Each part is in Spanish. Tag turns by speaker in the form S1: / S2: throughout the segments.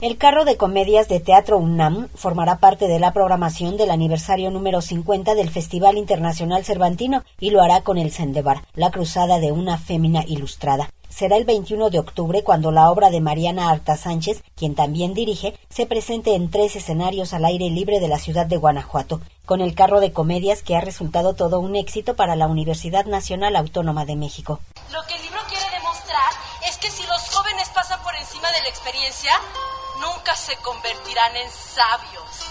S1: El carro de comedias de Teatro UNAM formará parte de la programación del aniversario número 50 del Festival Internacional Cervantino y lo hará con el Sendebar, la cruzada de una fémina ilustrada. Será el 21 de octubre cuando la obra de Mariana Arta Sánchez, quien también dirige, se presente en tres escenarios al aire libre de la ciudad de Guanajuato, con el carro de comedias que ha resultado todo un éxito para la Universidad Nacional Autónoma de México.
S2: Lo que el libro quiere demostrar es que si los jóvenes pasan por encima de la experiencia, nunca se convertirán en sabios.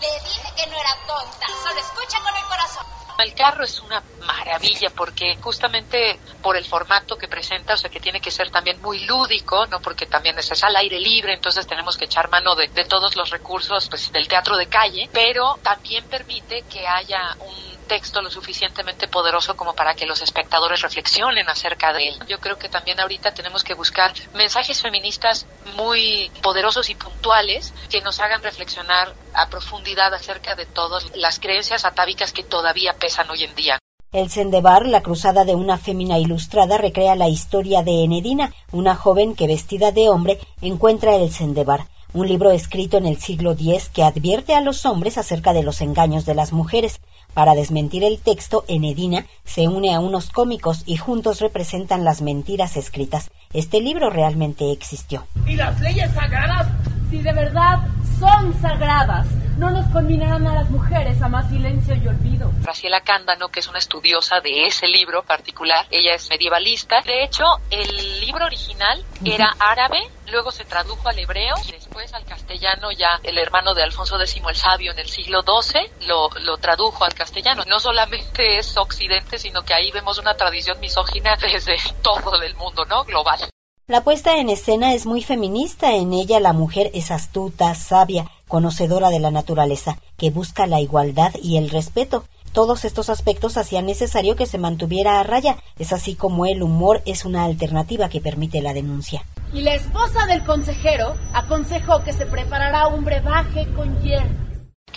S3: Le dije que no era tonta, solo escucha con el corazón.
S4: El carro es una maravilla porque justamente por el formato que presenta, o sea que tiene que ser también muy lúdico, ¿no? Porque también es, al aire libre, entonces tenemos que echar mano de, de todos los recursos pues, del teatro de calle, pero también permite que haya un texto lo suficientemente poderoso como para que los espectadores reflexionen acerca de él. Yo creo que también ahorita tenemos que buscar mensajes feministas muy poderosos y puntuales que nos hagan reflexionar a profundidad acerca de todas las creencias atávicas que todavía pesan hoy en día.
S1: El Sendebar, la cruzada de una fémina ilustrada, recrea la historia de Enedina, una joven que vestida de hombre encuentra el Sendebar, un libro escrito en el siglo X que advierte a los hombres acerca de los engaños de las mujeres. Para desmentir el texto, Enedina se une a unos cómicos y juntos representan las mentiras escritas. Este libro realmente existió.
S5: ¿Y las leyes sagradas?
S6: Si de verdad son sagradas, no nos conminarán a las mujeres a más silencio y olvido.
S4: Graciela Cándano, que es una estudiosa de ese libro particular, ella es medievalista. De hecho, el libro original era árabe, luego se tradujo al hebreo y después al castellano ya el hermano de Alfonso X el Sabio en el siglo XII lo, lo tradujo al castellano. No solamente es occidente, sino que ahí vemos una tradición misógina desde todo el mundo, ¿no? Global.
S1: La puesta en escena es muy feminista. En ella la mujer es astuta, sabia, conocedora de la naturaleza, que busca la igualdad y el respeto. Todos estos aspectos hacían necesario que se mantuviera a raya. Es así como el humor es una alternativa que permite la denuncia.
S6: Y la esposa del consejero aconsejó que se preparara un brebaje con hierro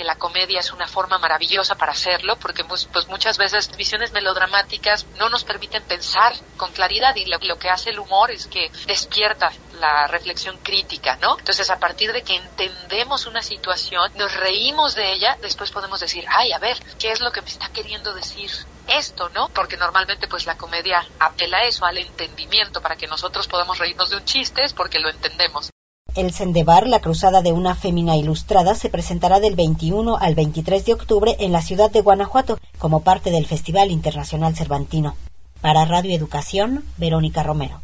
S4: que la comedia es una forma maravillosa para hacerlo, porque pues, muchas veces visiones melodramáticas no nos permiten pensar con claridad y lo, lo, que hace el humor es que despierta la reflexión crítica, ¿no? Entonces a partir de que entendemos una situación, nos reímos de ella, después podemos decir, ay, a ver, ¿qué es lo que me está queriendo decir esto, ¿no? Porque normalmente pues la comedia apela a eso, al entendimiento, para que nosotros podamos reírnos de un chiste, es porque lo entendemos.
S1: El Sendebar, la cruzada de una fémina ilustrada, se presentará del 21 al 23 de octubre en la ciudad de Guanajuato como parte del Festival Internacional Cervantino. Para Radio Educación, Verónica Romero.